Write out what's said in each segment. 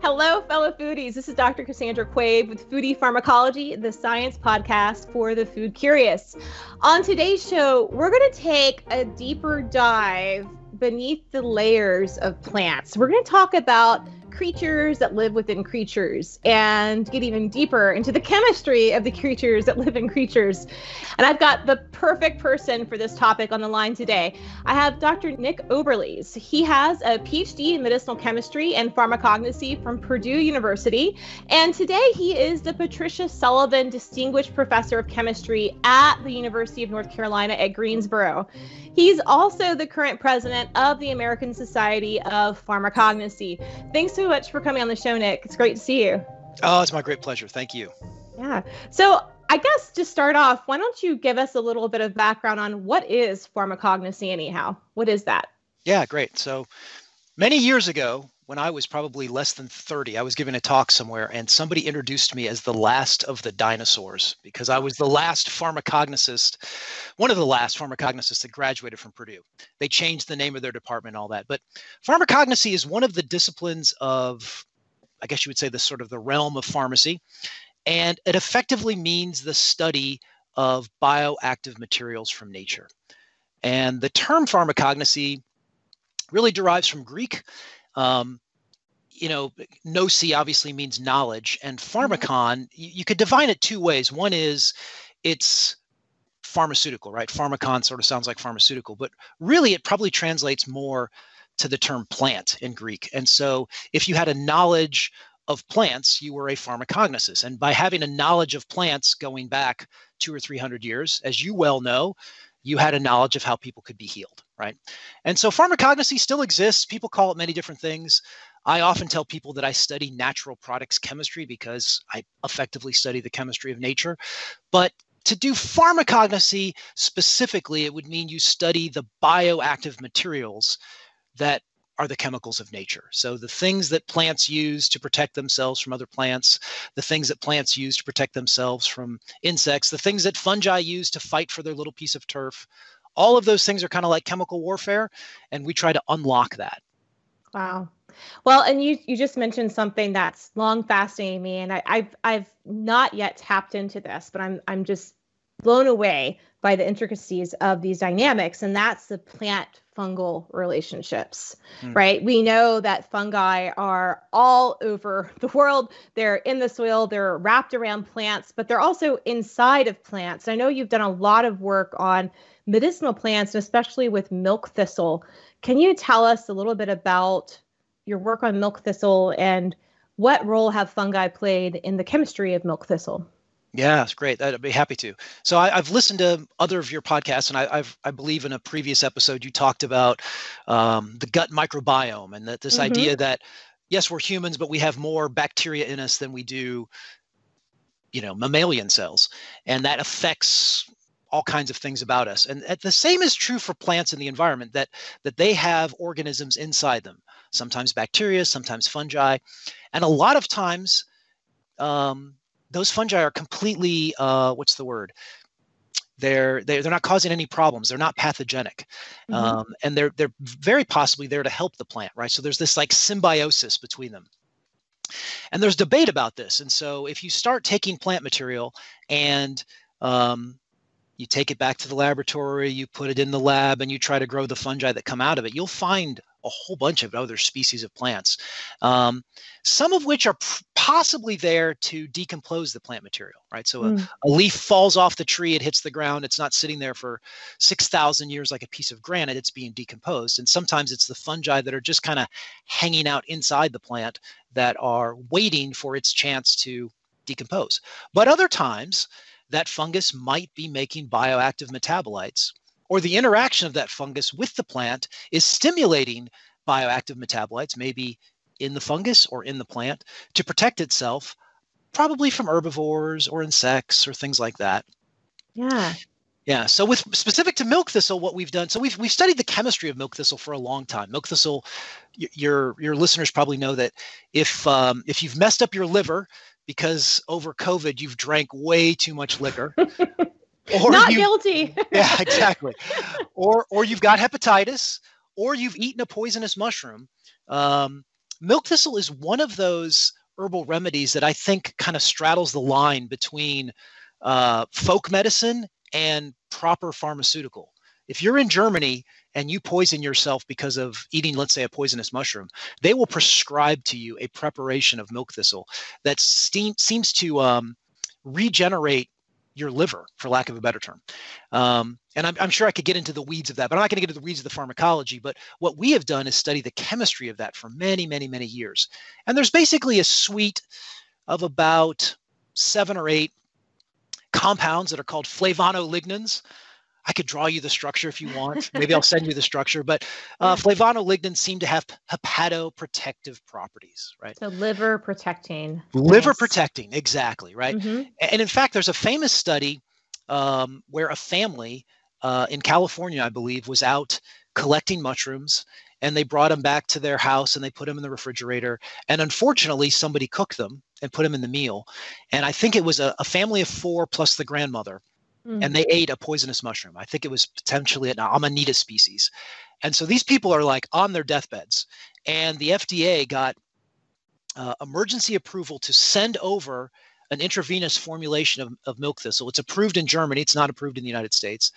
Hello, fellow foodies. This is Dr. Cassandra Quave with Foodie Pharmacology, the science podcast for the food curious. On today's show, we're going to take a deeper dive beneath the layers of plants. We're going to talk about creatures that live within creatures and get even deeper into the chemistry of the creatures that live in creatures. And I've got the perfect person for this topic on the line today. I have Dr. Nick Oberlies. He has a PhD in medicinal chemistry and pharmacognosy from Purdue University. And today he is the Patricia Sullivan Distinguished Professor of Chemistry at the University of North Carolina at Greensboro. He's also the current president of the American Society of Pharmacognosy. Thanks so much for coming on the show, Nick. It's great to see you. Oh, it's my great pleasure. Thank you. Yeah. So, I guess to start off, why don't you give us a little bit of background on what is pharmacognosy, anyhow? What is that? Yeah, great. So, many years ago, when I was probably less than 30, I was giving a talk somewhere and somebody introduced me as the last of the dinosaurs because I was the last pharmacognosist, one of the last pharmacognosists that graduated from Purdue. They changed the name of their department and all that. But pharmacognosy is one of the disciplines of, I guess you would say, the sort of the realm of pharmacy. And it effectively means the study of bioactive materials from nature. And the term pharmacognosy really derives from Greek um, you know, gnosi obviously means knowledge, and mm-hmm. pharmacon, you, you could define it two ways. One is it's pharmaceutical, right? Pharmacon sort of sounds like pharmaceutical, but really it probably translates more to the term plant in Greek. And so if you had a knowledge of plants, you were a pharmacognosis. And by having a knowledge of plants going back two or 300 years, as you well know, you had a knowledge of how people could be healed, right? And so pharmacognosy still exists. People call it many different things. I often tell people that I study natural products chemistry because I effectively study the chemistry of nature. But to do pharmacognosy specifically, it would mean you study the bioactive materials that are the chemicals of nature. So the things that plants use to protect themselves from other plants, the things that plants use to protect themselves from insects, the things that fungi use to fight for their little piece of turf. All of those things are kind of like chemical warfare, and we try to unlock that. Wow. Well, and you you just mentioned something that's long fascinating me, and I, I've I've not yet tapped into this, but I'm I'm just blown away by the intricacies of these dynamics, and that's the plant fungal relationships, mm. right? We know that fungi are all over the world. They're in the soil, they're wrapped around plants, but they're also inside of plants. I know you've done a lot of work on medicinal plants, especially with milk thistle. Can you tell us a little bit about your work on milk thistle and what role have fungi played in the chemistry of milk thistle? Yeah, it's great. I'd be happy to. So I, have listened to other of your podcasts, and I, have I believe in a previous episode you talked about um, the gut microbiome and that this mm-hmm. idea that yes, we're humans, but we have more bacteria in us than we do, you know, mammalian cells, and that affects all kinds of things about us. And the same is true for plants in the environment that that they have organisms inside them. Sometimes bacteria, sometimes fungi, and a lot of times. Um, those fungi are completely uh, what's the word? They're they're, they're not causing any problems. They're not pathogenic. Mm-hmm. um, and they're they're very possibly there to help the plant right? So there's this like symbiosis between them. And there's debate about this. And so if you start taking plant material and um, you take it back to the laboratory you put it in the lab and you try to grow the fungi that come out of it you'll find a whole bunch of other species of plants, um, some of which are possibly there to decompose the plant material, right? So mm. a, a, leaf falls off the tree, it hits the ground, it's not sitting there for 6,000 years like a piece of granite, it's being decomposed. And sometimes it's the fungi that are just kind of hanging out inside the plant that are waiting for its chance to decompose. But other times, that fungus might be making bioactive metabolites or the interaction of that fungus with the plant is stimulating bioactive metabolites, maybe in the fungus or in the plant, to protect itself, probably from herbivores or insects or things like that. Yeah. Yeah. So with specific to milk thistle, what we've done, so we've we've studied the chemistry of milk thistle for a long time. Milk thistle, your your listeners probably know that if um, if you've messed up your liver because over COVID you've drank way too much liquor, or not you, guilty. yeah, exactly. Or or you've got hepatitis, or you've eaten a poisonous mushroom. Um, milk thistle is one of those herbal remedies that I think kind of straddles the line between uh, folk medicine and proper pharmaceutical. If you're in Germany and you poison yourself because of eating, let's say, a poisonous mushroom, they will prescribe to you a preparation of milk thistle that steam, seems to um, regenerate your liver, for lack of a better term. Um, and I'm, I'm, sure I could get into the weeds of that, but I'm not going to get into the weeds of the pharmacology. But what we have done is study the chemistry of that for many, many, many years. And there's basically a suite of about seven or eight compounds that are called flavonolignans. I could draw you the structure if you want. Maybe I'll send you the structure. But uh, flavonolignans seem to have hepatoprotective properties, right? So liver protecting. Liver yes. protecting, exactly, right? Mm-hmm. And in fact, there's a famous study um, where a family uh, in California, I believe, was out collecting mushrooms and they brought them back to their house and they put them in the refrigerator. And unfortunately, somebody cooked them and put them in the meal. And I think it was a, a family of four plus the grandmother mm. and they ate a poisonous mushroom. I think it was potentially an Amanita species. And so these people are like on their deathbeds, and the FDA got uh, emergency approval to send over an intravenous formulation of, of milk thistle. It's approved in Germany, it's not approved in the United States.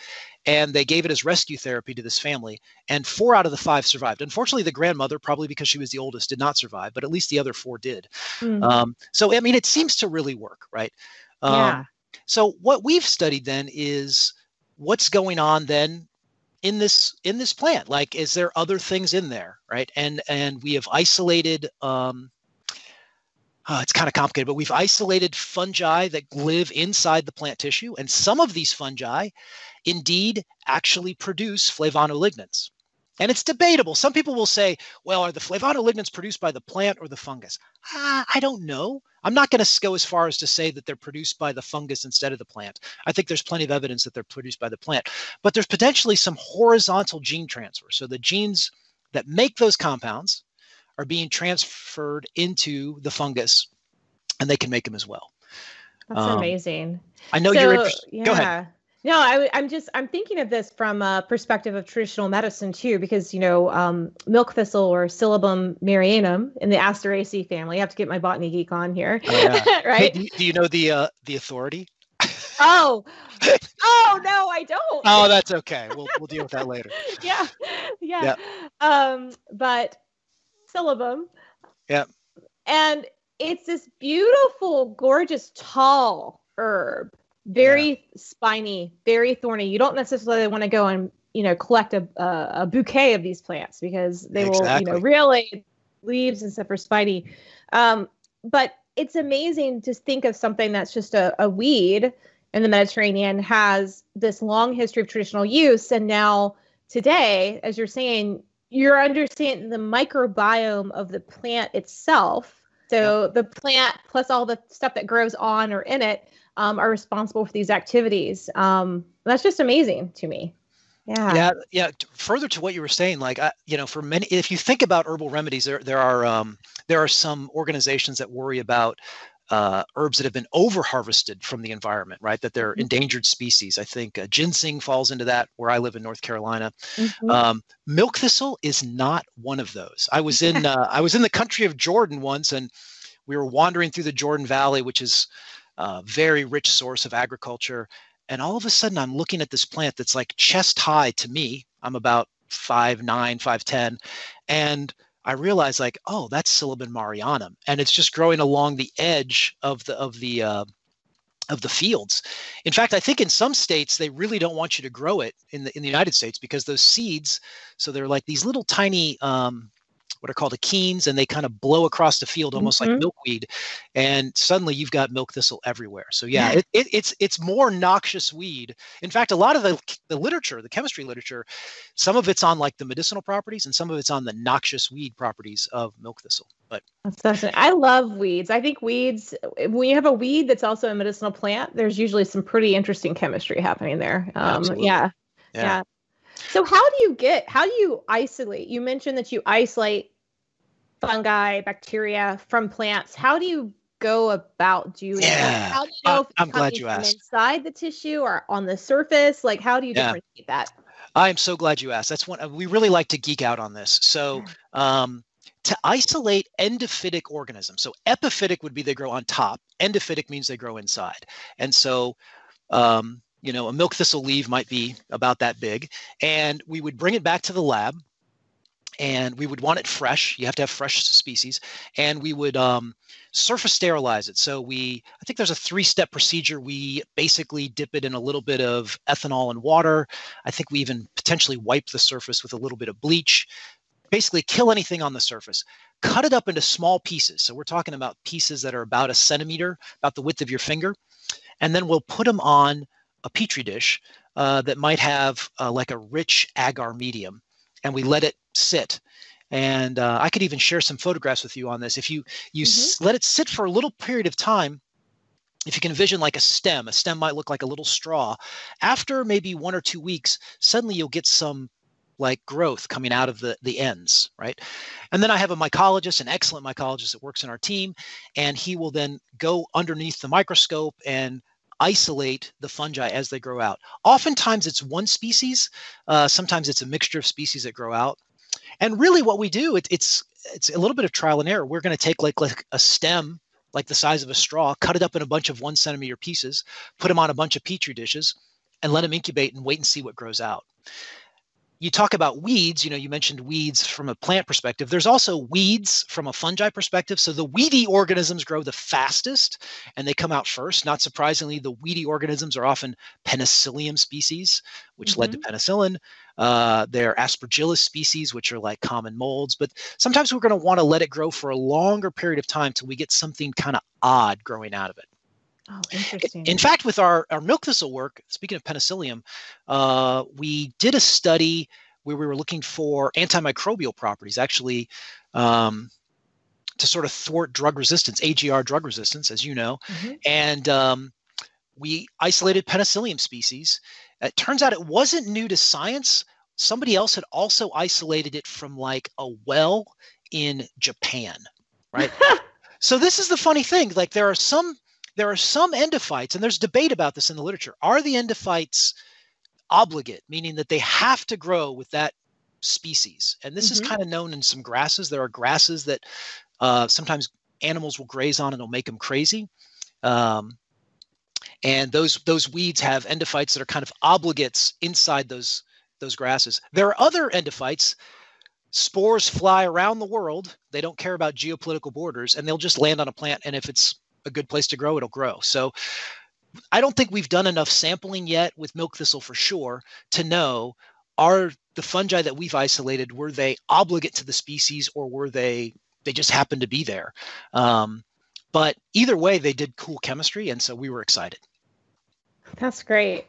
And they gave it as rescue therapy to this family. And four out of the five survived. Unfortunately, the grandmother, probably because she was the oldest, did not survive, but at least the other four did. Mm-hmm. Um, so, I mean, it seems to really work, right? Um, yeah. So what we've studied then is what's going on then in this in this plant. Like, is there other things in there, right? And and we have isolated. Um, uh, it's kind of complicated, but we've isolated fungi that live inside the plant tissue, and some of these fungi, indeed, actually produce flavonolignans. And it's debatable. Some people will say, well, are the flavonolignans produced by the plant or the fungus? Uh, I don't know. I'm not going to go as far as to say that they're produced by the fungus instead of the plant. I think there's plenty of evidence that they're produced by the plant, but there's potentially some horizontal gene transfer. So the genes that make those compounds are being transferred into the fungus and they can make them as well. That's um, amazing. I know so, you're interested. Yeah. Go ahead. No, I, am just I'm thinking of this from a perspective of traditional medicine too, because you know um, milk thistle or Silybum marianum in the Asteraceae family. I have to get my botany geek on here, oh, yeah. right? Hey, do, you know the uh, the authority? oh, oh no, I don't. Oh, that's okay. We'll we'll deal with that later. yeah, yeah. yeah. Um, but Silybum. Yeah. And it's this beautiful, gorgeous, tall herb very yeah. spiny, very thorny. You don't necessarily want to go and you know collect a, a, a bouquet of these plants because they exactly. will you know really leaves and stuff are spiny. Um, but it's amazing to think of something that's just a, a weed in the Mediterranean has this long history of traditional use, and now today, as you're saying, you're understanding the microbiome of the plant itself. So the plant plus all the stuff that grows on or in it um, are responsible for these activities. Um, that's just amazing to me. Yeah. Yeah. Yeah. Further to what you were saying, like, I, you know, for many, if you think about herbal remedies, there, there are, um, there are some organizations that worry about uh, herbs that have been over harvested from the environment, right? That they're mm-hmm. endangered species. I think uh, ginseng falls into that where I live in North Carolina. Mm-hmm. Um, milk thistle is not one of those. I was in uh, I was in the country of Jordan once, and we were wandering through the Jordan Valley, which is uh, very rich source of agriculture. And all of a sudden, I'm looking at this plant that's like chest high to me. I'm about five nine, five ten, and I realize like, oh, that's Silybum marianum, and it's just growing along the edge of the of the uh, of the fields. In fact, I think in some states they really don't want you to grow it in the in the United States because those seeds, so they're like these little tiny um, what are called achenes, and they kind of blow across the field almost mm-hmm. like milkweed. And suddenly you've got milk thistle everywhere. So yeah, it, it, it's it's more noxious weed. In fact, a lot of the the literature, the chemistry literature, some of it's on like the medicinal properties, and some of it's on the noxious weed properties of milk thistle. But that's fascinating. I love weeds. I think weeds. When you have a weed that's also a medicinal plant, there's usually some pretty interesting chemistry happening there. Um, yeah. yeah. yeah. So how do you get how do you isolate? You mentioned that you isolate fungi, bacteria from plants. How do you go about doing yeah. that? How do you know uh, if I'm glad you asked. inside the tissue or on the surface? Like how do you yeah. differentiate that? I am so glad you asked. That's one we really like to geek out on this. So um, to isolate endophytic organisms. So epiphytic would be they grow on top. Endophytic means they grow inside. And so, um, you know, a milk thistle leaf might be about that big. And we would bring it back to the lab and we would want it fresh. You have to have fresh species. And we would um, surface sterilize it. So we, I think there's a three-step procedure. We basically dip it in a little bit of ethanol and water. I think we even potentially wipe the surface with a little bit of bleach. Basically, kill anything on the surface. Cut it up into small pieces. So we're talking about pieces that are about a centimeter, about the width of your finger, and then we'll put them on a petri dish uh, that might have uh, like a rich agar medium, and we let it sit and uh, I could even share some photographs with you on this. If you you mm-hmm. s- let it sit for a little period of time, if you can envision like a stem, a stem might look like a little straw. After maybe one or two weeks, suddenly you'll get some like growth coming out of the the ends, right? And then I have a mycologist, an excellent mycologist that works in our team, and he will then go underneath the microscope and isolate the fungi as they grow out. Oftentimes it's one species, uh, sometimes it's a mixture of species that grow out. And really, what we do it, it's it's a little bit of trial and error. We're going to take like like a stem like the size of a straw, cut it up in a bunch of one centimeter pieces, put them on a bunch of petri dishes, and let them incubate and wait and see what grows out you talk about weeds, you know, you mentioned weeds from a plant perspective. There's also weeds from a fungi perspective. So the weedy organisms grow the fastest and they come out first. Not surprisingly, the weedy organisms are often penicillium species, which mm-hmm. led to mm-hmm. penicillin. Uh, they're aspergillus species, which are like common molds. But sometimes we're going to want to let it grow for a longer period of time till we get something kind of odd growing out of it. Oh, interesting. In fact, with our, our milk thistle work, speaking of penicillium, uh, we did a study where we were looking for antimicrobial properties, actually, um, to sort of thwart drug resistance, AGR drug resistance, as you know. Mm-hmm. And um, we isolated penicillium species. It turns out it wasn't new to science. Somebody else had also isolated it from like a well in Japan, right? so this is the funny thing. Like there are some there are some endophytes, and there's debate about this in the literature. Are the endophytes obligate, meaning that they have to grow with that species? And this mm-hmm. is kind of known in some grasses. There are grasses that uh, sometimes animals will graze on and it'll make them crazy. Um, and those those weeds have endophytes that are kind of obligates inside those those grasses. There are other endophytes. Spores fly around the world. They don't care about geopolitical borders, and they'll just land on a plant. And if it's a good place to grow, it'll grow. So I don't think we've done enough sampling yet with milk thistle for sure to know are the fungi that we've isolated were they obligate to the species or were they they just happened to be there. Um, but either way, they did cool chemistry, and so we were excited. That's great.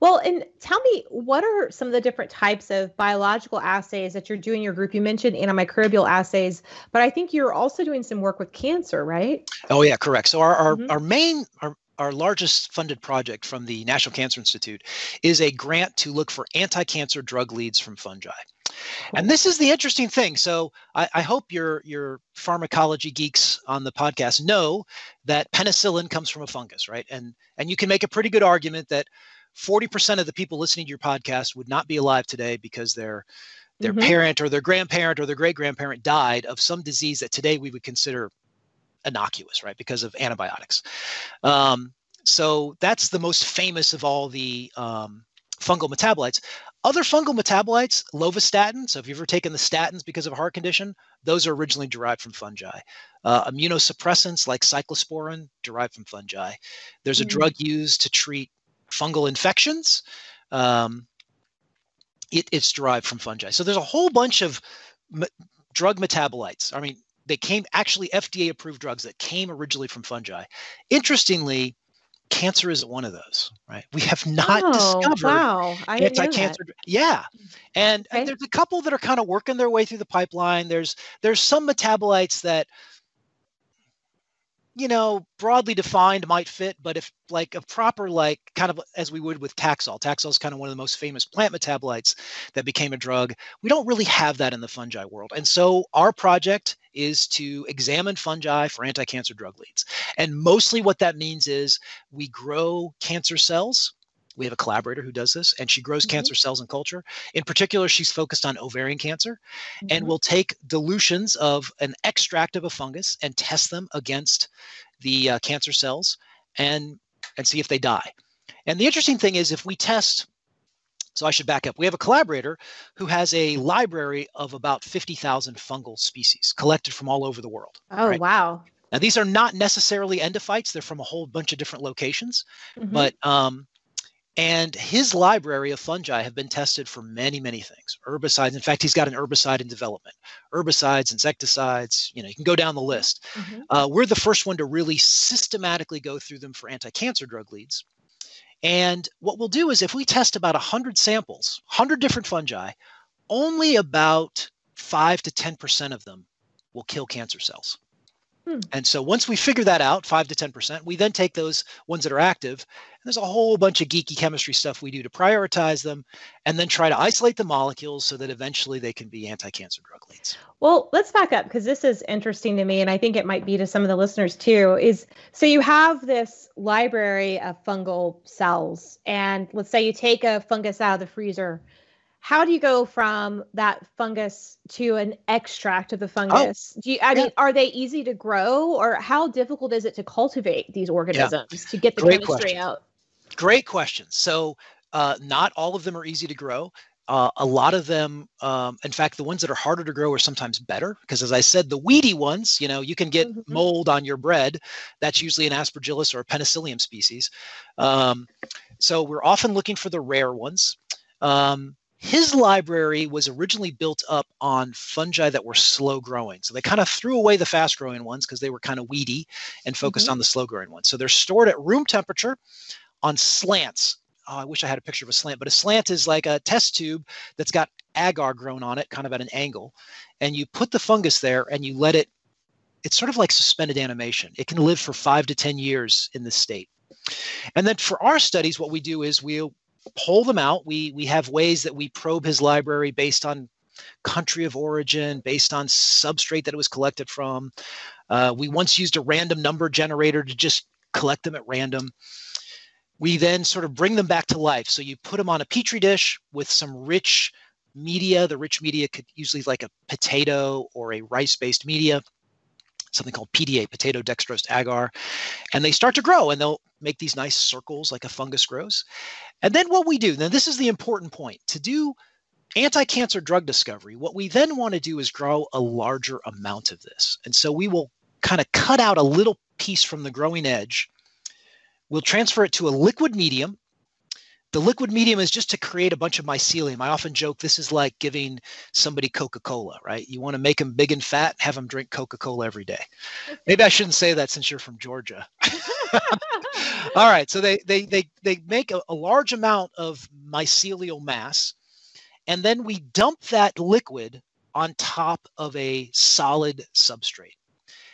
Well, and tell me, what are some of the different types of biological assays that you're doing in your group? You mentioned antimicrobial assays, but I think you're also doing some work with cancer, right? Oh yeah, correct. So our our, mm-hmm. our main our our largest funded project from the National Cancer Institute is a grant to look for anti-cancer drug leads from fungi. And this is the interesting thing. So I, I, hope your your pharmacology geeks on the podcast know that penicillin comes from a fungus, right? And and you can make a pretty good argument that 40% of the people listening to your podcast would not be alive today because their their mm-hmm. parent or their grandparent or their great grandparent died of some disease that today we would consider innocuous, right? Because of antibiotics. Um, so that's the most famous of all the um, fungal metabolites. Other fungal metabolites, lovastatin. So if you've ever taken the statins because of a heart condition, those are originally derived from fungi. Uh, immunosuppressants like cyclosporin derived from fungi. There's a mm. drug used to treat fungal infections. Um, it, it's derived from fungi. So there's a whole bunch of drug metabolites. I mean, they came actually FDA approved drugs that came originally from fungi. Interestingly, cancer isn't one of those, right? We have not oh, discovered wow. anti-cancer. Yeah, and, okay. and there's a couple that are kind of working their way through the pipeline. There's there's some metabolites that you know, broadly defined might fit, but if like a proper, like kind of as we would with Taxol, Taxol is kind of one of the most famous plant metabolites that became a drug. We don't really have that in the fungi world. And so our project is to examine fungi for anti cancer drug leads. And mostly what that means is we grow cancer cells We have a collaborator who does this, and she grows mm-hmm. cancer cells in culture. In particular, she's focused on ovarian cancer, mm-hmm. and will take dilutions of an extract of a fungus and test them against the uh, cancer cells and and see if they die. And the interesting thing is, if we test so I should back up. We have a collaborator who has a library of about 50,000 fungal species collected from all over the world. Oh, right? wow. Now, these are not necessarily endophytes. They're from a whole bunch of different locations. Mm-hmm. But, um, and his library of fungi have been tested for many, many things. Herbicides. In fact, he's got an herbicide in development. Herbicides, insecticides, you know, you can go down the list. Mm-hmm. Uh, we're the first one to really systematically go through them for anti cancer drug leads. And what we'll do is if we test about 100 samples, 100 different fungi, only about 5 to 10% of them will kill cancer cells. Hmm. And so once we figure that out, 5 to 10%, we then take those ones that are active And there's a whole bunch of geeky chemistry stuff we do to prioritize them and then try to isolate the molecules so that eventually they can be anti-cancer drug leads. Well, let's back up because this is interesting to me and I think it might be to some of the listeners too is so you have this library of fungal cells and let's say you take a fungus out of the freezer how do you go from that fungus to an extract of the oh, fungus? Oh, do you, I yeah. mean, are they easy to grow, or how difficult is it to cultivate these organisms yeah. to get the Great chemistry question. out? Great question. So, uh, not all of them are easy to grow. Uh, a lot of them, um, in fact, the ones that are harder to grow are sometimes better because, as I said, the weedy ones, you know, you can get mm-hmm. mold on your bread. That's usually an aspergillus or a penicillium species. Um, so we're often looking for the rare ones. Um, his library was originally built up on fungi that were slow growing. So they kind of threw away the fast growing ones because they were kind of weedy and focused mm-hmm. on the slow growing ones. So they're stored at room temperature on slants. Oh, I wish I had a picture of a slant, but a slant is like a test tube that's got agar grown on it, kind of at an angle. And you put the fungus there and you let it, it's sort of like suspended animation. It can live for five to 10 years in this state. And then for our studies, what we do is we'll pull them out. We we have ways that we probe his library based on country of origin, based on substrate that it was collected from. Uh, we once used a random number generator to just collect them at random we then sort of bring them back to life. So you put them on a petri dish with some rich media. The rich media could usually like a potato or a rice-based media, something called PDA, potato dextrose agar, and they start to grow and they'll make these nice circles like a fungus grows. And then what we do, now this is the important point, to do anti-cancer drug discovery, what we then want to do is grow a larger amount of this. And so we will kind of cut out a little piece from the growing edge We'll transfer it to a liquid medium. The liquid medium is just to create a bunch of mycelium. I often joke this is like giving somebody Coca Cola, right? You want to make them big and fat, have them drink Coca Cola every day. Maybe I shouldn't say that since you're from Georgia. All right, so they they they they make a, a large amount of mycelial mass, and then we dump that liquid on top of a solid substrate.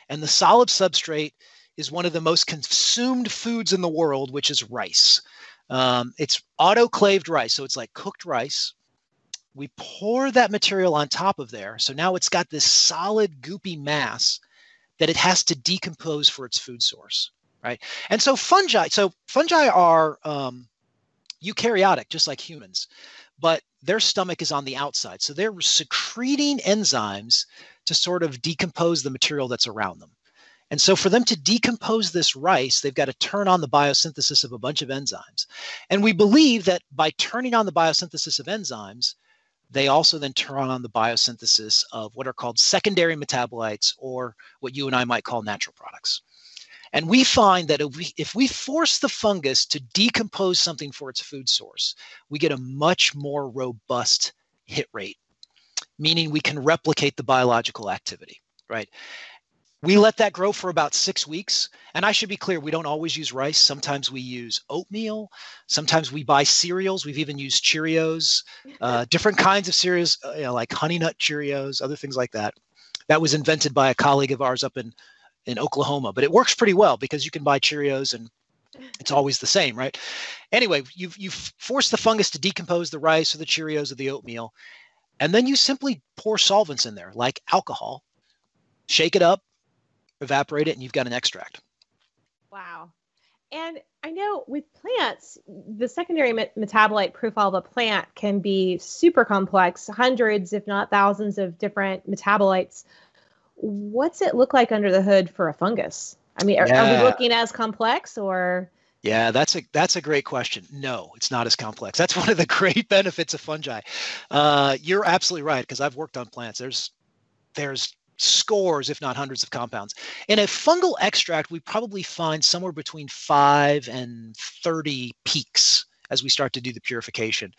And the solid substrate is one of the most consumed foods in the world, which is rice. Um, it's autoclaved rice, so it's like cooked rice. We pour that material on top of there. So now it's got this solid, goopy mass that it has to decompose for its food source, right? And so fungi, so fungi are um, eukaryotic, just like humans, but their stomach is on the outside. So they're secreting enzymes to sort of decompose the material that's around them. And so for them to decompose this rice, they've got to turn on the biosynthesis of a bunch of enzymes. And we believe that by turning on the biosynthesis of enzymes, they also then turn on the biosynthesis of what are called secondary metabolites or what you and I might call natural products. And we find that if we, if we force the fungus to decompose something for its food source, we get a much more robust hit rate, meaning we can replicate the biological activity, right? We let that grow for about six weeks. And I should be clear, we don't always use rice. Sometimes we use oatmeal. Sometimes we buy cereals. We've even used Cheerios, uh, different kinds of cereals, uh, you know, like Honey Nut Cheerios, other things like that. That was invented by a colleague of ours up in, in Oklahoma. But it works pretty well because you can buy Cheerios and it's always the same, right? Anyway, you've, you've forced the fungus to decompose the rice or the Cheerios or the oatmeal. And then you simply pour solvents in there, like alcohol, shake it up, evaporate it, and you've got an extract. Wow. And I know with plants, the secondary metabolite profile of a plant can be super complex, hundreds, if not thousands, of different metabolites. What's it look like under the hood for a fungus? I mean, are, yeah. are we looking as complex or? Yeah, that's a that's a great question. No, it's not as complex. That's one of the great benefits of fungi. Uh, you're absolutely right because I've worked on plants. There's there's scores, if not hundreds of compounds. In a fungal extract, we probably find somewhere between five and 30 peaks as we start to do the purification.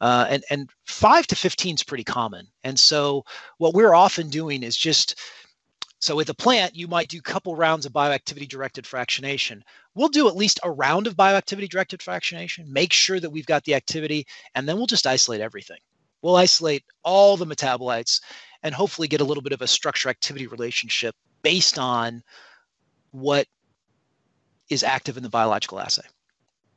Uh, and, and five to 15 is pretty common. And so what we're often doing is just so with a plant, you might do a couple rounds of bioactivity directed fractionation. We'll do at least a round of bioactivity directed fractionation, make sure that we've got the activity, and then we'll just isolate everything. We'll isolate all the metabolites and hopefully get a little bit of a structure activity relationship based on what is active in the biological assay.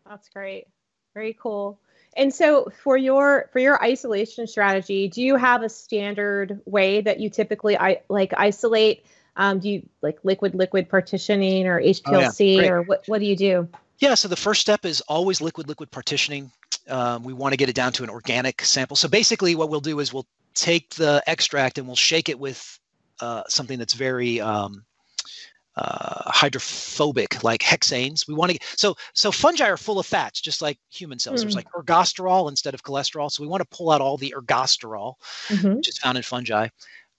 That's great. Very cool. And so for your for your isolation strategy, do you have a standard way that you typically I, like isolate? Um, do you like liquid liquid partitioning or HPLC oh, yeah. or what what do you do? Yeah, so the first step is always liquid liquid partitioning. Um, we want to get it down to an organic sample. So basically, what we'll do is we'll take the extract and we'll shake it with uh, something that's very um, uh, hydrophobic, like hexanes. We want to so so fungi are full of fats, just like human cells. Mm. There's like ergosterol instead of cholesterol, so we want to pull out all the ergosterol, mm-hmm. which is found in fungi.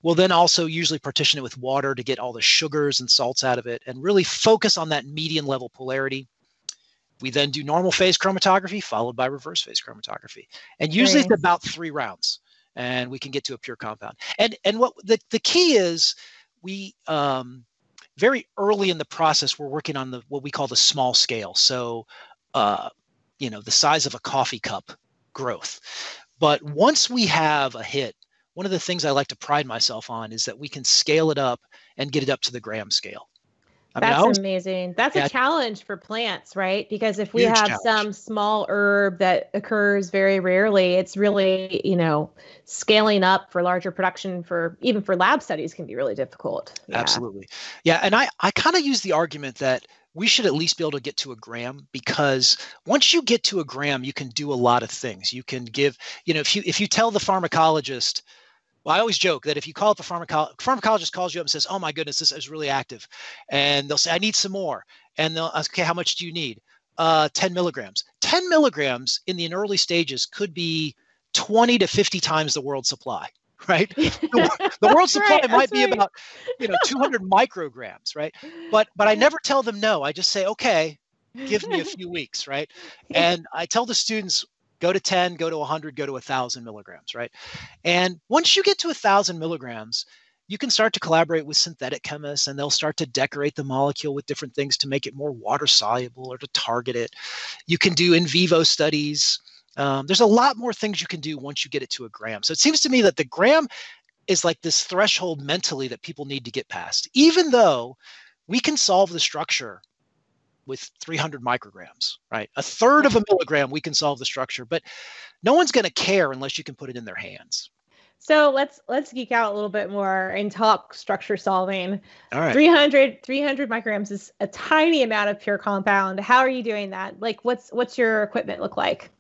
We'll then also usually partition it with water to get all the sugars and salts out of it, and really focus on that median level polarity. We then do normal phase chromatography followed by reverse phase chromatography, and usually nice. it's about three rounds and we can get to a pure compound. And and what the, the key is we um, very early in the process we're working on the what we call the small scale. So uh, you know the size of a coffee cup growth. But once we have a hit, one of the things I like to pride myself on is that we can scale it up and get it up to the gram scale. I That's mean, always, amazing. That's yeah, a challenge for plants, right? Because if we have challenge. some small herb that occurs very rarely, it's really, you know, scaling up for larger production for even for lab studies can be really difficult. Yeah. Absolutely. Yeah. And I, I kind of use the argument that we should at least be able to get to a gram because once you get to a gram, you can do a lot of things. You can give, you know, if you if you tell the pharmacologist, well, I always joke that if you call up a pharmacolo- pharmacologist calls you up and says, "Oh my goodness, this is really active," and they'll say, "I need some more," and they'll ask, "Okay, how much do you need?" Uh, 10 milligrams. 10 milligrams in the early stages could be 20 to 50 times the world supply right the, the world supply right, might be right. about you know 200 micrograms right but but i never tell them no i just say okay give me a few weeks right and i tell the students go to 10 go to 100 go to 1000 milligrams right? And once you get to 1000 milligrams you can start to collaborate with synthetic chemists and they'll start to decorate the molecule with different things to make it more water soluble or to target it. You can do in vivo studies. Um, there's a lot more things you can do once you get it to a gram. So it seems to me that the gram is like this threshold mentally that people need to get past even though we can solve the structure with 300 micrograms, right? A third of a milligram, we can solve the structure, but no one's going to care unless you can put it in their hands. So let's let's geek out a little bit more and talk structure solving. All right. 300 300 micrograms is a tiny amount of pure compound. How are you doing that? Like what's what's your equipment look like?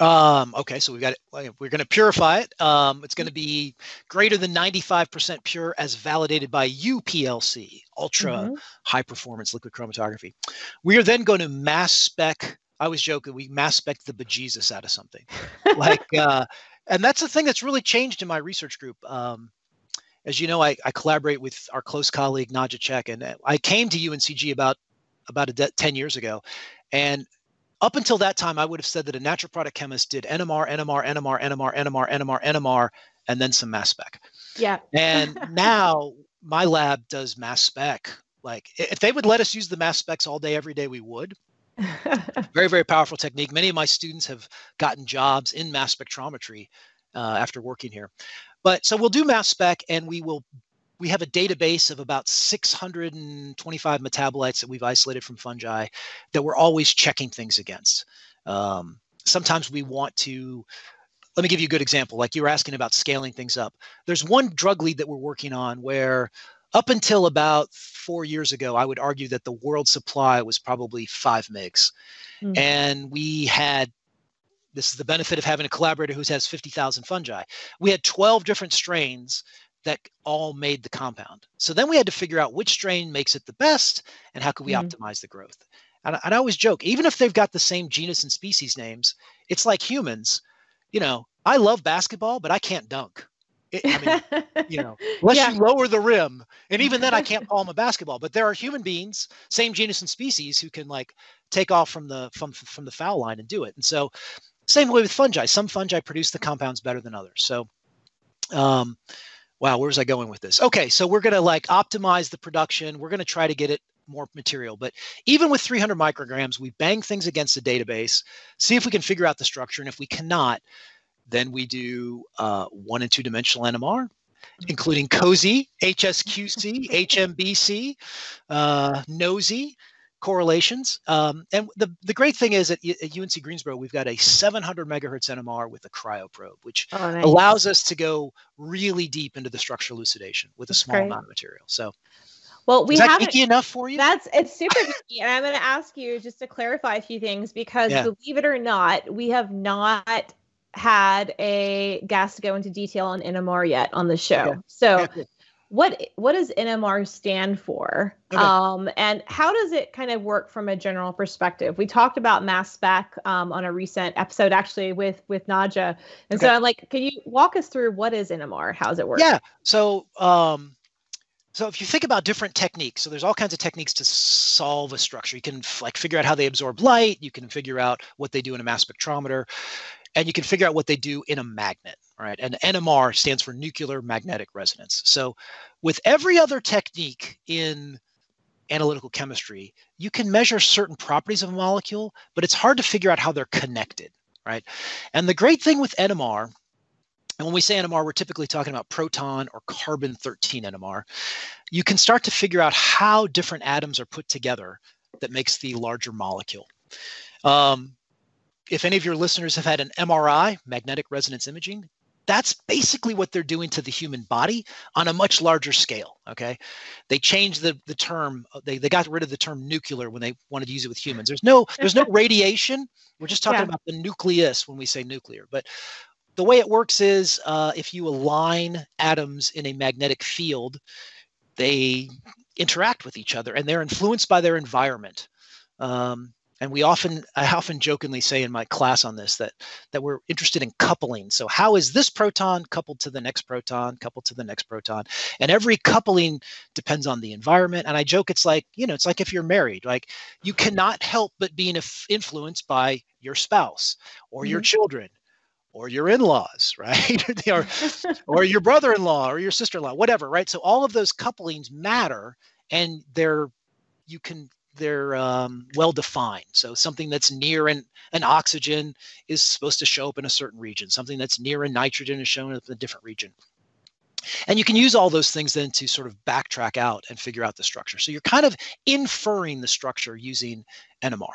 Um, okay, so we've got it. We're going to purify it. Um, it's going to be greater than 95% pure as validated by UPLC, ultra mm-hmm. high performance liquid chromatography. We are then going to mass spec. I was joking. We mass spec the bejesus out of something, like, uh, and that's the thing that's really changed in my research group. Um, as you know, I, I, collaborate with our close colleague Nadja Cech, and I came to UNCG about about a de- 10 years ago, and up until that time, I would have said that a natural product chemist did NMR, NMR, NMR, NMR, NMR, NMR, NMR, and then some mass spec. Yeah. and now my lab does mass spec. Like if they would let us use the mass specs all day, every day, we would. very, very powerful technique. Many of my students have gotten jobs in mass spectrometry uh, after working here. But so we'll do mass spec and we will we have a database of about 625 metabolites that we've isolated from fungi that we're always checking things against. Um, sometimes we want to let me give you a good example like you were asking about scaling things up there's one drug lead that we're working on where up until about four years ago, I would argue that the world supply was probably five megs. Mm. And we had this is the benefit of having a collaborator who has 50,000 fungi. We had 12 different strains that all made the compound. So then we had to figure out which strain makes it the best and how can we mm. optimize the growth. And, and I always joke, even if they've got the same genus and species names, it's like humans. You know, I love basketball, but I can't dunk. It, I mean, you know, unless yeah. you lower the rim, and even then, I can't call them a basketball. But there are human beings, same genus and species, who can like take off from the from from the foul line and do it. And so, same way with fungi. Some fungi produce the compounds better than others. So, um, wow, where's I going with this? Okay, so we're gonna like optimize the production. We're gonna try to get it more material. But even with 300 micrograms, we bang things against the database, see if we can figure out the structure, and if we cannot then we do uh, one and two dimensional NMR, including COSY, HSQC, HMBC, uh, NOESY, correlations. Um, and the, the great thing is at, at, UNC Greensboro, we've got a 700 megahertz NMR with a cryoprobe, which oh, nice. allows us to go really deep into the structure elucidation with a small great. amount of material. So well, we have geeky enough for you. That's it's super geeky, and I'm going to ask you just to clarify a few things because yeah. believe it or not, we have not had a guest go into detail on NMR yet on the show. Okay. So what what does NMR stand for? Okay. Um, and how does it kind of work from a general perspective? We talked about mass spec um, on a recent episode actually with with Nadja. And okay. so I'm like, can you walk us through what is NMR? How does it work? Yeah. So um so if you think about different techniques, so there's all kinds of techniques to solve a structure. You can like figure out how they absorb light. You can figure out what they do in a mass spectrometer and you can figure out what they do in a magnet, right? And NMR stands for nuclear magnetic resonance. So, with every other technique in analytical chemistry, you can measure certain properties of a molecule, but it's hard to figure out how they're connected, right? And the great thing with NMR, and when we say NMR, we're typically talking about proton or carbon 13 NMR, you can start to figure out how different atoms are put together that makes the larger molecule. Um, if any of your listeners have had an MRI, magnetic resonance imaging, that's basically what they're doing to the human body on a much larger scale. Okay. They changed the, the term, they, they got rid of the term nuclear when they wanted to use it with humans. There's no, there's no radiation. We're just talking yeah. about the nucleus when we say nuclear. But the way it works is uh, if you align atoms in a magnetic field, they interact with each other and they're influenced by their environment. Um, and we often i often jokingly say in my class on this that that we're interested in coupling. So how is this proton coupled to the next proton coupled to the next proton? And every coupling depends on the environment. And i joke it's like you know it's like if you're married like you cannot help but being influenced by your spouse or mm-hmm. your children or your in-laws right? Or, or your brother-in-law or your sister-in-law whatever right? So all of those couplings matter and they're you can they're um, well defined. So something that's near an, an oxygen is supposed to show up in a certain region. Something that's near a nitrogen is shown up in a different region. And you can use all those things then to sort of backtrack out and figure out the structure. So you're kind of inferring the structure using NMR.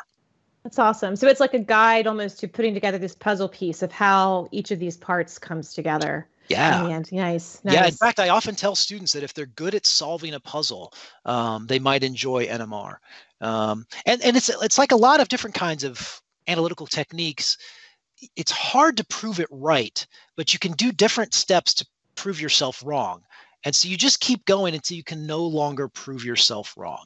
That's awesome. So it's like a guide almost to putting together this puzzle piece of how each of these parts comes together. Yeah. Nice, nice. Yeah. In fact, I often tell students that if they're good at solving a puzzle, um, they might enjoy NMR. Um, and and it's it's like a lot of different kinds of analytical techniques. It's hard to prove it right, but you can do different steps to prove yourself wrong. And so you just keep going until you can no longer prove yourself wrong.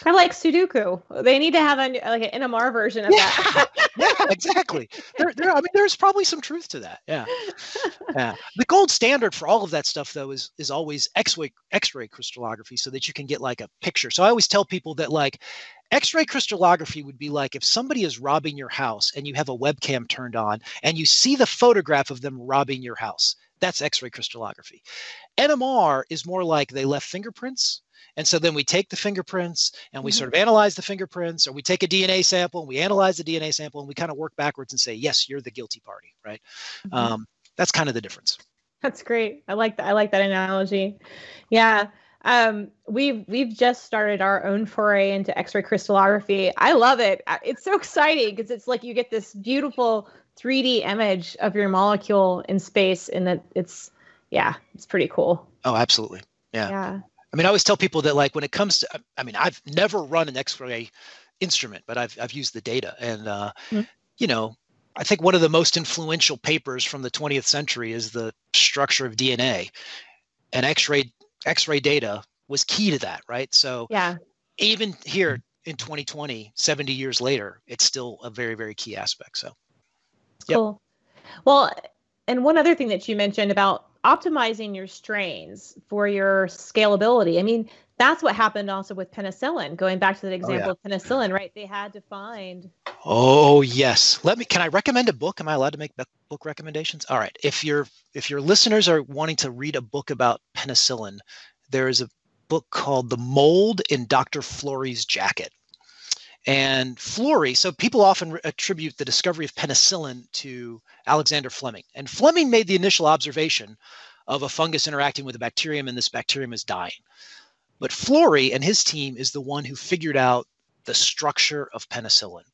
Kind of like Sudoku. They need to have a like an NMR version of yeah. that. yeah, exactly. There, there. I mean, there's probably some truth to that. Yeah, yeah. The gold standard for all of that stuff, though, is is always X-ray X-ray crystallography, so that you can get like a picture. So I always tell people that like X-ray crystallography would be like if somebody is robbing your house and you have a webcam turned on and you see the photograph of them robbing your house. That's X-ray crystallography. NMR is more like they left fingerprints and so then we take the fingerprints and we mm-hmm. sort of analyze the fingerprints, or we take a DNA sample and we analyze the DNA sample and we kind of work backwards and say, yes, you're the guilty party, right? Mm-hmm. Um, that's kind of the difference. That's great. I like that. I like that analogy. Yeah. Um, we've we've just started our own foray into X-ray crystallography. I love it. It's so exciting because it's like you get this beautiful 3D image of your molecule in space, and that it's yeah, it's pretty cool. Oh, absolutely. Yeah. Yeah. I mean, I always tell people that like when it comes to, I mean, I've never run an X-ray instrument, but I've I've used the data, and uh, mm-hmm. you know, I think one of the most influential papers from the 20th century is the structure of DNA, and X-ray X-ray data was key to that, right? So yeah, even here in 2020, 70 years later, it's still a very very key aspect. So yep. cool. Well, and one other thing that you mentioned about optimizing your strains for your scalability. I mean, that's what happened also with penicillin. Going back to that example oh, yeah. of penicillin, right? They had to find. Oh yes. Let me. Can I recommend a book? Am I allowed to make book recommendations? All right. If your if your listeners are wanting to read a book about penicillin, there is a book called "The Mold in Dr. Florey's Jacket." And Florey, so people often attribute the discovery of penicillin to Alexander Fleming. And Fleming made the initial observation of a fungus interacting with a bacterium, and this bacterium is dying. But Florey and his team is the one who figured out the structure of penicillin.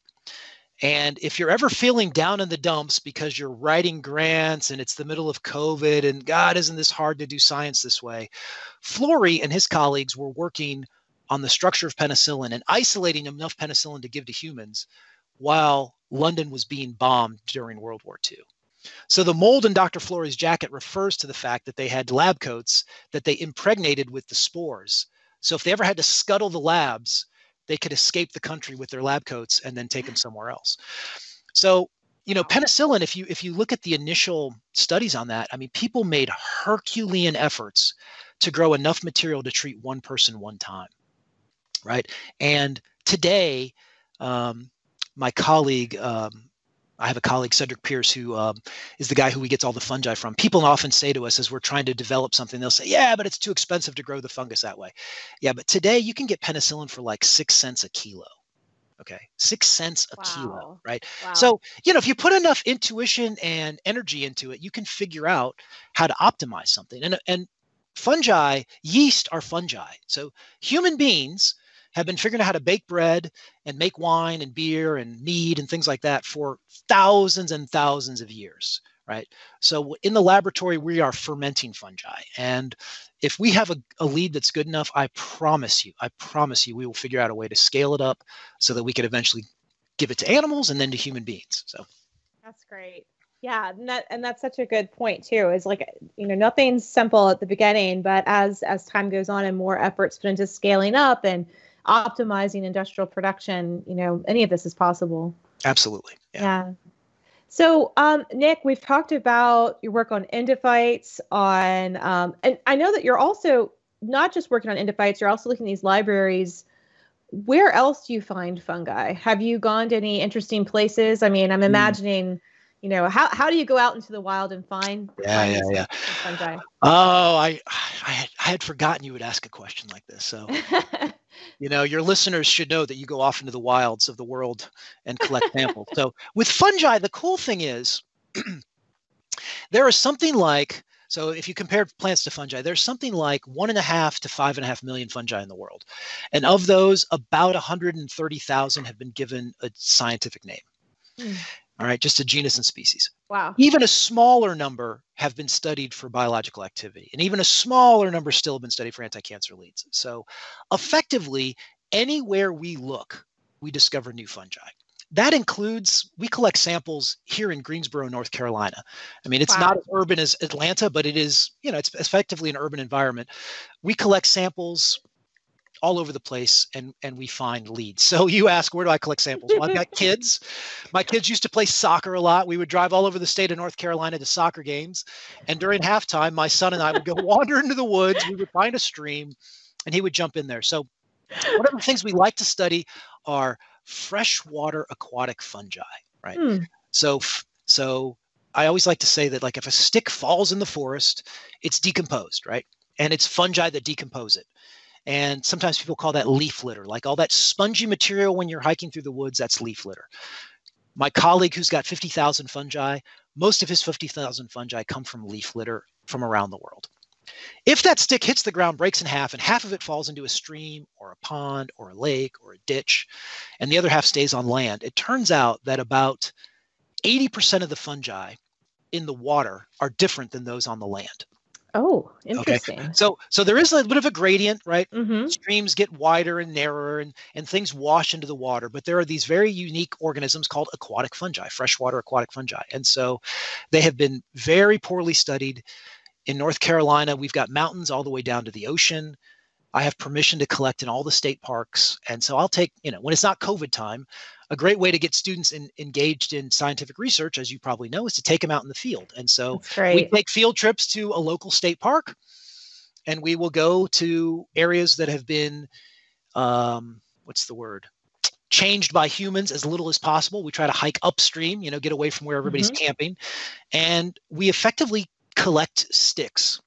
And if you're ever feeling down in the dumps because you're writing grants and it's the middle of COVID and God, isn't this hard to do science this way? Florey and his colleagues were working on the structure of penicillin and isolating enough penicillin to give to humans while London was being bombed during World War II. So the mold in Dr. Florey's jacket refers to the fact that they had lab coats that they impregnated with the spores. So if they ever had to scuttle the labs, they could escape the country with their lab coats and then take them somewhere else. So you know penicillin if you if you look at the initial studies on that i mean people made herculean efforts to grow enough material to treat one person one time right? And today, um, my colleague, um, I have a colleague, Cedric Pearce, who um, is the guy who we gets all the fungi from. People often say to us as we're trying to develop something, they'll say, "Yeah, but it's too expensive to grow the fungus that way." Yeah, but today you can get penicillin for like six cents a kilo. Okay, six cents a wow. kilo, right? Wow. So you know, if you put enough intuition and energy into it, you can figure out how to optimize something. And and fungi, yeast are fungi. So human beings have been figuring out how to bake bread and make wine and beer and mead and things like that for thousands and thousands of years right? So in the laboratory we are fermenting fungi. And if we have a, a lead that's good enough i promise you i promise you we will figure out a way to scale it up so that we could eventually give it to animals and then to human beings so. That's great. Yeah and that and that's such a good point too is like you know nothing's simple at the beginning but as as time goes on and more efforts put into scaling up and optimizing industrial production, you know, any of this is possible. Absolutely. Yeah. yeah. So, um, Nick, we've talked about your work on endophytes, on, um, and I know that you're also not just working on endophytes, you're also looking at these libraries. Where else do you find fungi? Have you gone to any interesting places? I mean, I'm hmm. imagining. Mm you know how, how do you go out into the wild and find yeah yeah yeah fungi? oh I, I had, I had forgotten you would ask a question like this so you know your listeners should know that you go off into the wilds of the world and collect samples. So with fungi the cool thing is there is something like so if you compare plants to fungi there's something like one and a half to five and a half million fungi in the world. And of those about 130000 have been given a scientific name. Mm. All right just a genus and species wow even a smaller number have been studied for biological activity, and even a smaller number still have been studied for anti-cancer leads. So, effectively, anywhere we look, we discover new fungi. That includes we collect samples here in Greensboro, North Carolina. I mean, it's wow. not as urban as Atlanta, but it is, you know, it's effectively an urban environment. We collect samples all over the place and and we find leads. So you ask, where do I collect samples? Well, I've got kids. My kids used to play soccer a lot. We would drive all over the state of North Carolina to soccer games. And during halftime, my son and I would go wander into the woods. We would find a stream and he would jump in there. So one of the things we like to study are freshwater aquatic fungi, right? Hmm. So so I always like to say that like if a stick falls in the forest, it's decomposed, right? And it's fungi that decompose it. And sometimes people call that leaf litter, like all that spongy material when you're hiking through the woods, that's leaf litter. My colleague who's got 50,000 fungi, most of his 50,000 fungi come from leaf litter from around the world. If that stick hits the ground, breaks in half, and half of it falls into a stream or a pond or a lake or a ditch, and the other half stays on land, it turns out that about 80% of the fungi in the water are different than those on the land. Oh, interesting. Okay. So so there is a bit of a gradient, right? Mm-hmm. Streams get wider and narrower and, and things wash into the water, but there are these very unique organisms called aquatic fungi, freshwater aquatic fungi. And so they have been very poorly studied. In North Carolina, we've got mountains all the way down to the ocean. I have permission to collect in all the state parks. And so I'll take, you know, when it's not COVID time, a great way to get students in, engaged in scientific research, as you probably know, is to take them out in the field. And so we take field trips to a local state park and we will go to areas that have been, um, what's the word? changed by humans as little as possible. We try to hike upstream, you know, get away from where everybody's mm-hmm. camping. And we effectively collect sticks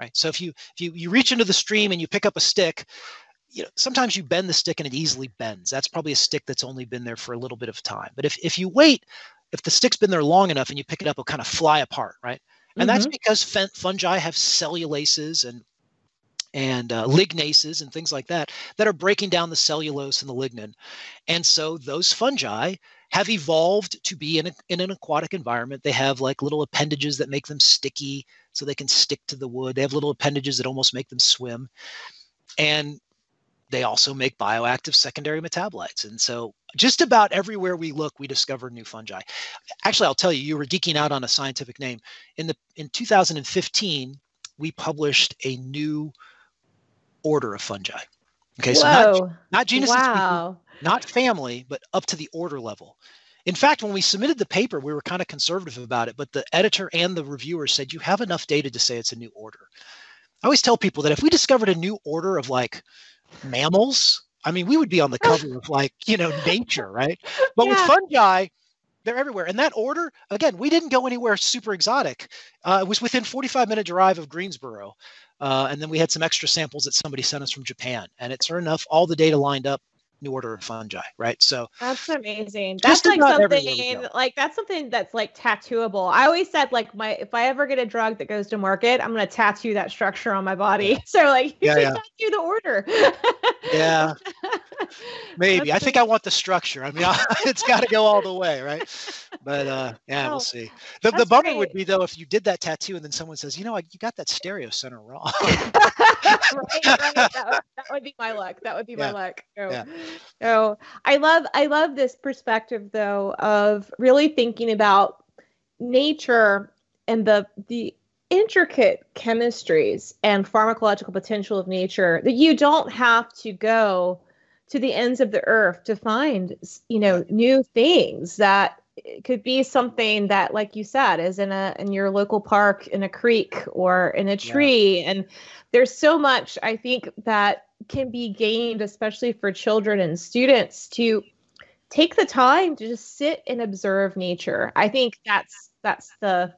right? So if you if you you reach into the stream and you pick up a stick, you know sometimes you bend the stick and it easily bends. That's probably a stick that's only been there for a little bit of time. But if if you wait, if the stick's been there long enough and you pick it up, it'll kind of fly apart, right? And mm-hmm. that's because fungi have cellulases and and uh, lignases and things like that that are breaking down the cellulose and the lignin. And so those fungi have evolved to be in, a, in an aquatic environment. They have like little appendages that make them sticky so they can stick to the wood. They have little appendages that almost make them swim. And they also make bioactive secondary metabolites. And so just about everywhere we look, we discover new fungi. Actually, I'll tell you, you were geeking out on a scientific name. In the in 2015, we published a new order of fungi. Okay, so not, not genus, wow. not family, but up to the order level. In fact, when we submitted the paper, we were kind of conservative about it, but the editor and the reviewer said you have enough data to say it's a new order. I always tell people that if we discovered a new order of like mammals, I mean, we would be on the cover of like, you know, nature, right? But yeah. with fungi, they're everywhere. And that order, again, we didn't go anywhere super exotic. Uh, it was within 45 minute drive of Greensboro. Uh, and then we had some extra samples that somebody sent us from Japan. And it sure enough, all the data lined up new order of fungi, right? So that's amazing. That's like something like that's something that's like tattooable. I always said like my if I ever get a drug that goes to market, I'm gonna tattoo that structure on my body. So like you yeah, yeah. tattoo the order. yeah. Maybe. I think I want the structure. I mean, it's got to go all the way, right? But uh, yeah, oh, we'll see. The, the bummer great. would be though if you did that tattoo and then someone says, you know, you got that stereo center wrong. right, right. That, would, that, would, be my luck. That would be yeah. my luck. Oh. Oh, I love I love this perspective though of really thinking about nature and the the intricate chemistries and pharmacological potential of nature that you don't have to go to the ends of the earth to find you know new things that could be something that like you said is in a in your local park in a creek or in a tree yeah. and there's so much i think that can be gained especially for children and students to take the time to just sit and observe nature i think that's that's the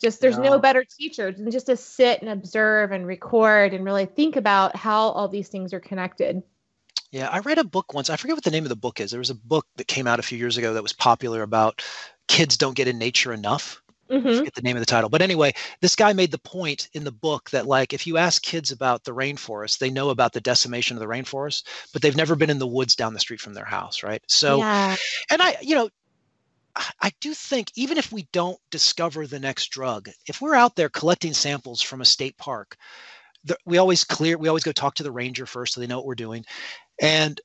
just there's no. no better teacher than just to sit and observe and record and really think about how all these things are connected yeah, I read a book once. I forget what the name of the book is. There was a book that came out a few years ago that was popular about kids don't get in nature enough. Mm-hmm. I forget the name of the title. But anyway, this guy made the point in the book that like if you ask kids about the rainforest, they know about the decimation of the rainforest, but they've never been in the woods down the street from their house, right? So yeah. and I, you know, I do think even if we don't discover the next drug, if we're out there collecting samples from a state park, the, we always clear, we always go talk to the ranger first so they know what we're doing. And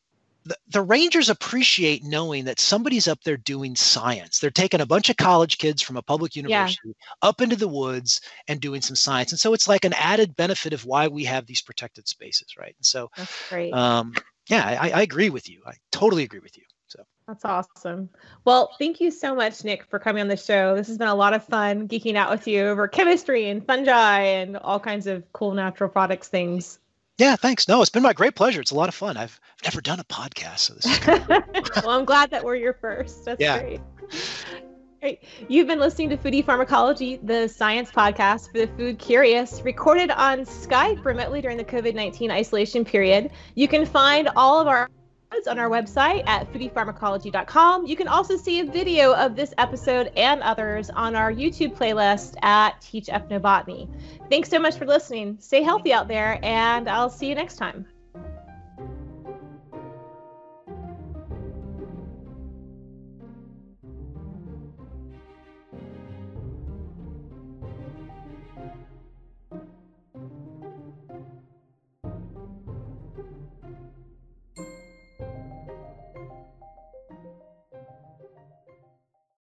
the, the Rangers appreciate knowing that somebody's up there doing science. They're taking a bunch of college kids from a public university yeah. up into the woods and doing some science. And so it's like an added benefit of why we have these protected spaces, right? And so, That's great. Um, yeah, I, I agree with you. I totally agree with you. So that's awesome. Well, thank you so much, Nick, for coming on the show. This has been a lot of fun geeking out with you over chemistry and fungi and all kinds of cool natural products things. Yeah, thanks. No, it's been my great pleasure. It's a lot of fun. I've never done a podcast, so this is well, I'm glad that we're your first. That's yeah. great. Great. You've been listening to Foodie Pharmacology, the science podcast for the food curious, recorded on Skype remotely during the COVID 19 isolation period. You can find all of our on our website at foodiepharmacology.com. You can also see a video of this episode and others on our YouTube playlist at Teach Ethnobotany. Thanks so much for listening. Stay healthy out there, and I'll see you next time.